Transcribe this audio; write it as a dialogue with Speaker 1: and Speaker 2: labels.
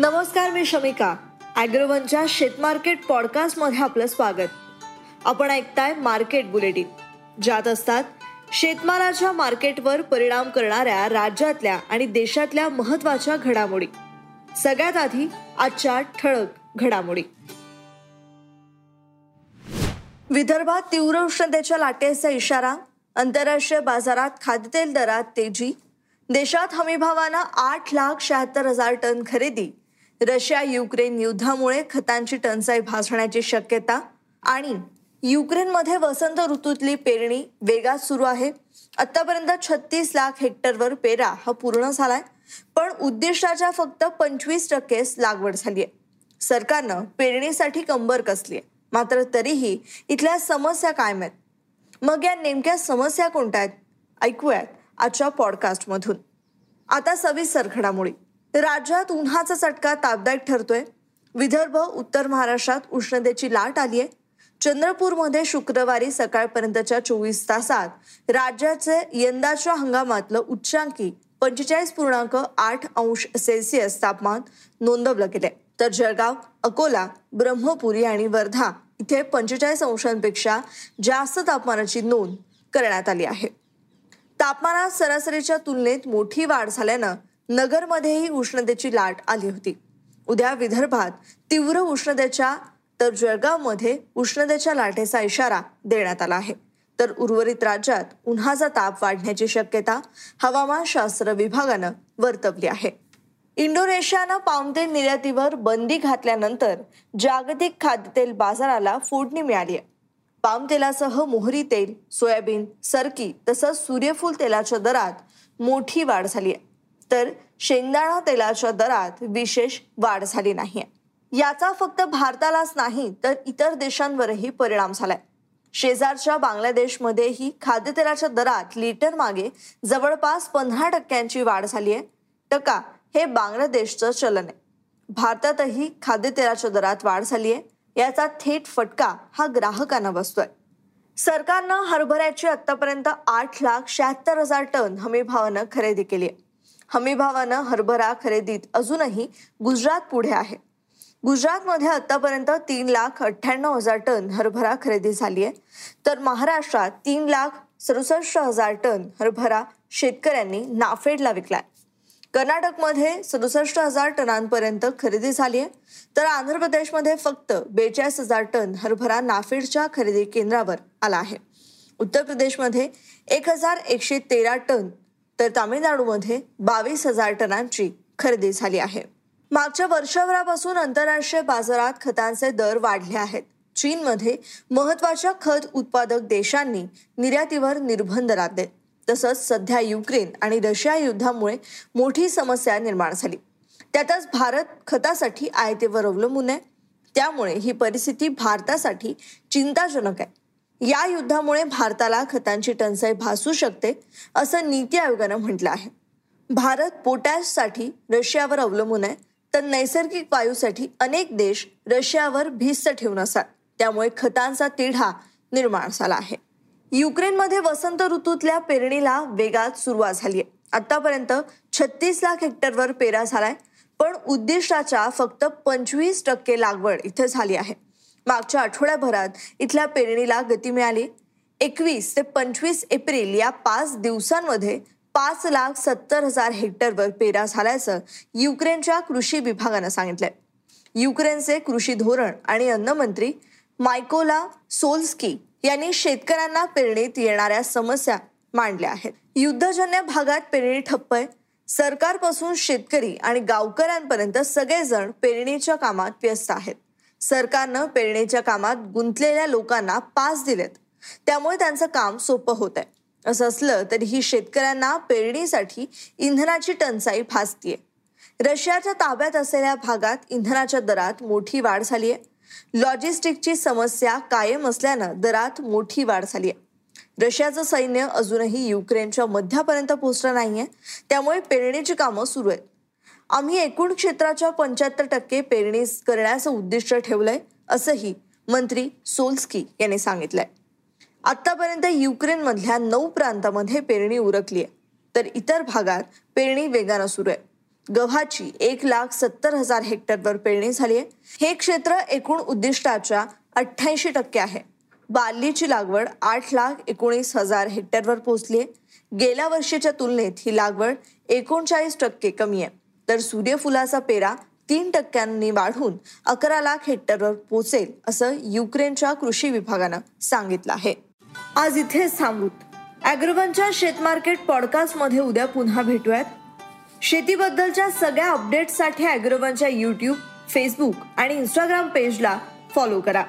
Speaker 1: नमस्कार मी शमिका. ॲग्रोवनच्या शेतमार्केट पॉडकास्टमध्ये आपलं स्वागत. आपण ऐकताय मार्केट बुलेटिन. ज्यात असतात शेतमालाच्या मार्केटवर परिणाम करणाऱ्या राज्यातल्या आणि देशातल्या महत्त्वाच्या घडामोडी. सगळ्यात आधी आजच्या ठळक घडामोडी. विदर्भात तीव्र उष्णतेच्या लाटेचा इशारा आंतरराष्ट्रीय बाजारात खाद्यतेल दरात तेजी देशात हमीभावानं आठ लाख शहात्तर हजार टन खरेदी रशिया युक्रेन युद्धामुळे खतांची टंचाई भासण्याची शक्यता आणि युक्रेनमध्ये वसंत ऋतूतली पेरणी वेगात सुरू आहे. आतापर्यंत छत्तीस लाख हेक्टरवर पेरा हा पूर्ण झालाय पण उद्दिष्टाच्या फक्त पंचवीस टक्केच लागवड झाली आहे सरकारनं पेरणीसाठी कंबर कसली आहे मात्र तरीही इथल्या समस्या कायम आहेत. मग या नेमक्या समस्या कोणत्या आहेत? ऐकूयात आजच्या पॉडकास्टमधून आता सविस्तर घडामोडी. राज्यात उन्हाचा चटका तापदायक ठरतोय. विदर्भ उत्तर महाराष्ट्रात उष्णतेची लाट आली आहे चंद्रपूरमध्ये शुक्रवारी सकाळपर्यंतच्या चोवीस तासात राज्याचे यंदाच्या हंगामातलं उच्चांकी पंचेचाळीस पूर्णांक आठ अंश सेल्सिअस तापमान नोंदवलं गेलंय. तर जळगाव अकोला ब्रह्मपुरी आणि वर्धा इथे पंचेचाळीस अंशांपेक्षा जास्त तापमानाची नोंद करण्यात आली आहे. तापमानात सरासरीच्या तुलनेत मोठी वाढ झाल्यानं नगरमध्येही उष्णतेची लाट आली होती. उद्या विदर्भात तीव्र उष्णतेच्या तर जळगावमध्ये उष्णतेच्या लाटेचा इशारा देण्यात आला आहे. तर उर्वरित राज्यात उन्हाचा ताप वाढण्याची शक्यता हवामानशास्त्र विभागानं वर्तवली आहे. इंडोनेशियानं पामतेल निर्यातीवर बंदी घातल्यानंतर जागतिक खाद्यतेल बाजाराला फोडणी मिळाली आहे. पामतेलासह मोहरी तेल सोयाबीन सरकी तसंच सूर्यफूल तेलाच्या दरात मोठी वाढ झाली आहे. तर शेंगदाणा तेलाच्या दरात विशेष वाढ झाली नाही याचा फक्त भारतालाच नाही तर इतर देशांवरही परिणाम झालाय. शेजारच्या बांगलादेशमध्येही खाद्यतेलाच्या दरात लिटर मागे जवळपास पंधरा टक्क्यांची वाढ झाली आहे टका हे बांगलादेशचं चलन आहे. भारतातही खाद्यतेलाच्या दरात वाढ झाली आहे याचा थेट फटका हा ग्राहकांना बसतोय. सरकारनं हरभऱ्याची आतापर्यंत आठ लाख शहात्तर हजार टन हमीभावानं खरेदी केली आहे हमीभावानं हरभरा खरेदीत अजूनही गुजरात पुढे आहे. गुजरातमध्ये आतापर्यंत तीन लाख अठ्ठ्याण्णव हजार टन हरभरा खरेदी झाली आहे. तर महाराष्ट्रात तीन लाख सदुसष्ट हजार टन हरभरा शेतकऱ्यांनी नाफेडला विकलाय. कर्नाटकमध्ये सदुसष्ट हजार टनांपर्यंत खरेदी झाली आहे. तर आंध्र प्रदेशमध्ये फक्त बेचाळीस हजार टन हरभरा नाफेडच्या खरेदी केंद्रावर आला आहे. उत्तर प्रदेशमध्ये एक हजार एकशे तेरा टन तर तामिळनाडूमध्ये बावीस हजार टनांची खरेदी झाली आहे. मागच्या वर्षभरापासून आंतरराष्ट्रीय बाजारात खतांचे दर वाढले आहेत. चीनमध्ये महत्त्वाच्या खत उत्पादक देशांनी निर्यातीवर निर्बंध लादले. तसंच सध्या युक्रेन आणि रशिया युद्धामुळे मोठी समस्या निर्माण झाली. त्यातच भारत खतासाठी आयतेवर अवलंबून आहे. त्यामुळे ही परिस्थिती भारतासाठी चिंताजनक आहे. या युद्धामुळे भारताला खतांची टंचाई भासू शकते असं नीती आयोगानं म्हटलं आहे. भारत पोटॅशसाठी रशियावर अवलंबून आहे तर नैसर्गिक वायूसाठी अनेक देश रशियावर भिस्त ठेवून असतात. त्यामुळे खतांचा तिढा निर्माण झाला आहे. युक्रेनमध्ये वसंत ऋतूतल्या पेरणीला वेगात सुरुवात झाली आहे आतापर्यंत छत्तीस लाख हेक्टरवर पेरा झालाय पण उद्दिष्टाच्या फक्त पंचवीस टक्के लागवड इथे झाली आहे. मागच्या आठवड्याभरात इथल्या पेरणीला गती मिळाली. एकवीस ते पंचवीस एप्रिल या पाच दिवसांमध्ये पाच लाख सत्तर हजार हेक्टरवर पेरा झाल्याचं युक्रेनच्या कृषी विभागानं सांगितलंय. युक्रेनचे कृषी धोरण आणि अन्न मंत्री मायकोला सोल्स्की यांनी शेतकऱ्यांना पेरणीत येणाऱ्या समस्या मांडल्या आहेत. युद्धजन्य भागात पेरणी ठप्प आहे. सरकारपासून शेतकरी आणि गावकऱ्यांपर्यंत सगळेजण पेरणीच्या कामात व्यस्त आहेत. सरकारनं पेरणीच्या कामात गुंतलेल्या लोकांना पास दिलेत. त्यामुळे त्यांचं काम सोपं होत आहे असं असलं तरीही शेतकऱ्यांना पेरणीसाठी इंधनाची टंचाई भासतीये. रशियाच्या ताब्यात असलेल्या भागात इंधनाच्या दरात मोठी वाढ झाली आहे लॉजिस्टिकची समस्या कायम असल्यानं दरात मोठी वाढ झाली आहे रशियाचं सैन्य अजूनही युक्रेनच्या मध्यापर्यंत पोहोचलं नाहीये. त्यामुळे पेरणीची कामं सुरू आहेत. आम्ही एकूण क्षेत्राच्या पंच्याहत्तर टक्के पेरणी करण्याचं उद्दिष्ट ठेवलंय असंही मंत्री सोल्स्की यांनी सांगितलंय. आतापर्यंत युक्रेनमधल्या नऊ प्रांतामध्ये पेरणी उरकली आहे तर इतर भागात पेरणी वेगानं सुरू आहे. गव्हाची एक लाख सत्तर हजार हेक्टरवर पेरणी झाली आहे हे क्षेत्र एकूण उद्दिष्टाच्या अठ्ठ्याऐंशी टक्के आहे. बार्लीची लागवड आठ लाख एकोणीस हजार हेक्टरवर पोहोचली आहे गेल्या वर्षीच्या तुलनेत ही लागवड एकोणचाळीस टक्के कमी आहे. तर सूर्यफुलाचा पेरा तीन टक्क्यांनी वाढून अकरा लाख हेक्टरवर पोचेल असं युक्रेनच्या कृषी विभागानं सांगितलं आहे. आज इथेच थांबूत अॅग्रोवनच्या शेतमार्केट पॉडकास्टमध्ये उद्या पुन्हा भेटूयात. शेतीबद्दलच्या सगळ्या अपडेट्ससाठी अॅग्रोवनच्या यूट्यूब फेसबुक आणि इंस्टाग्राम पेजला फॉलो करा.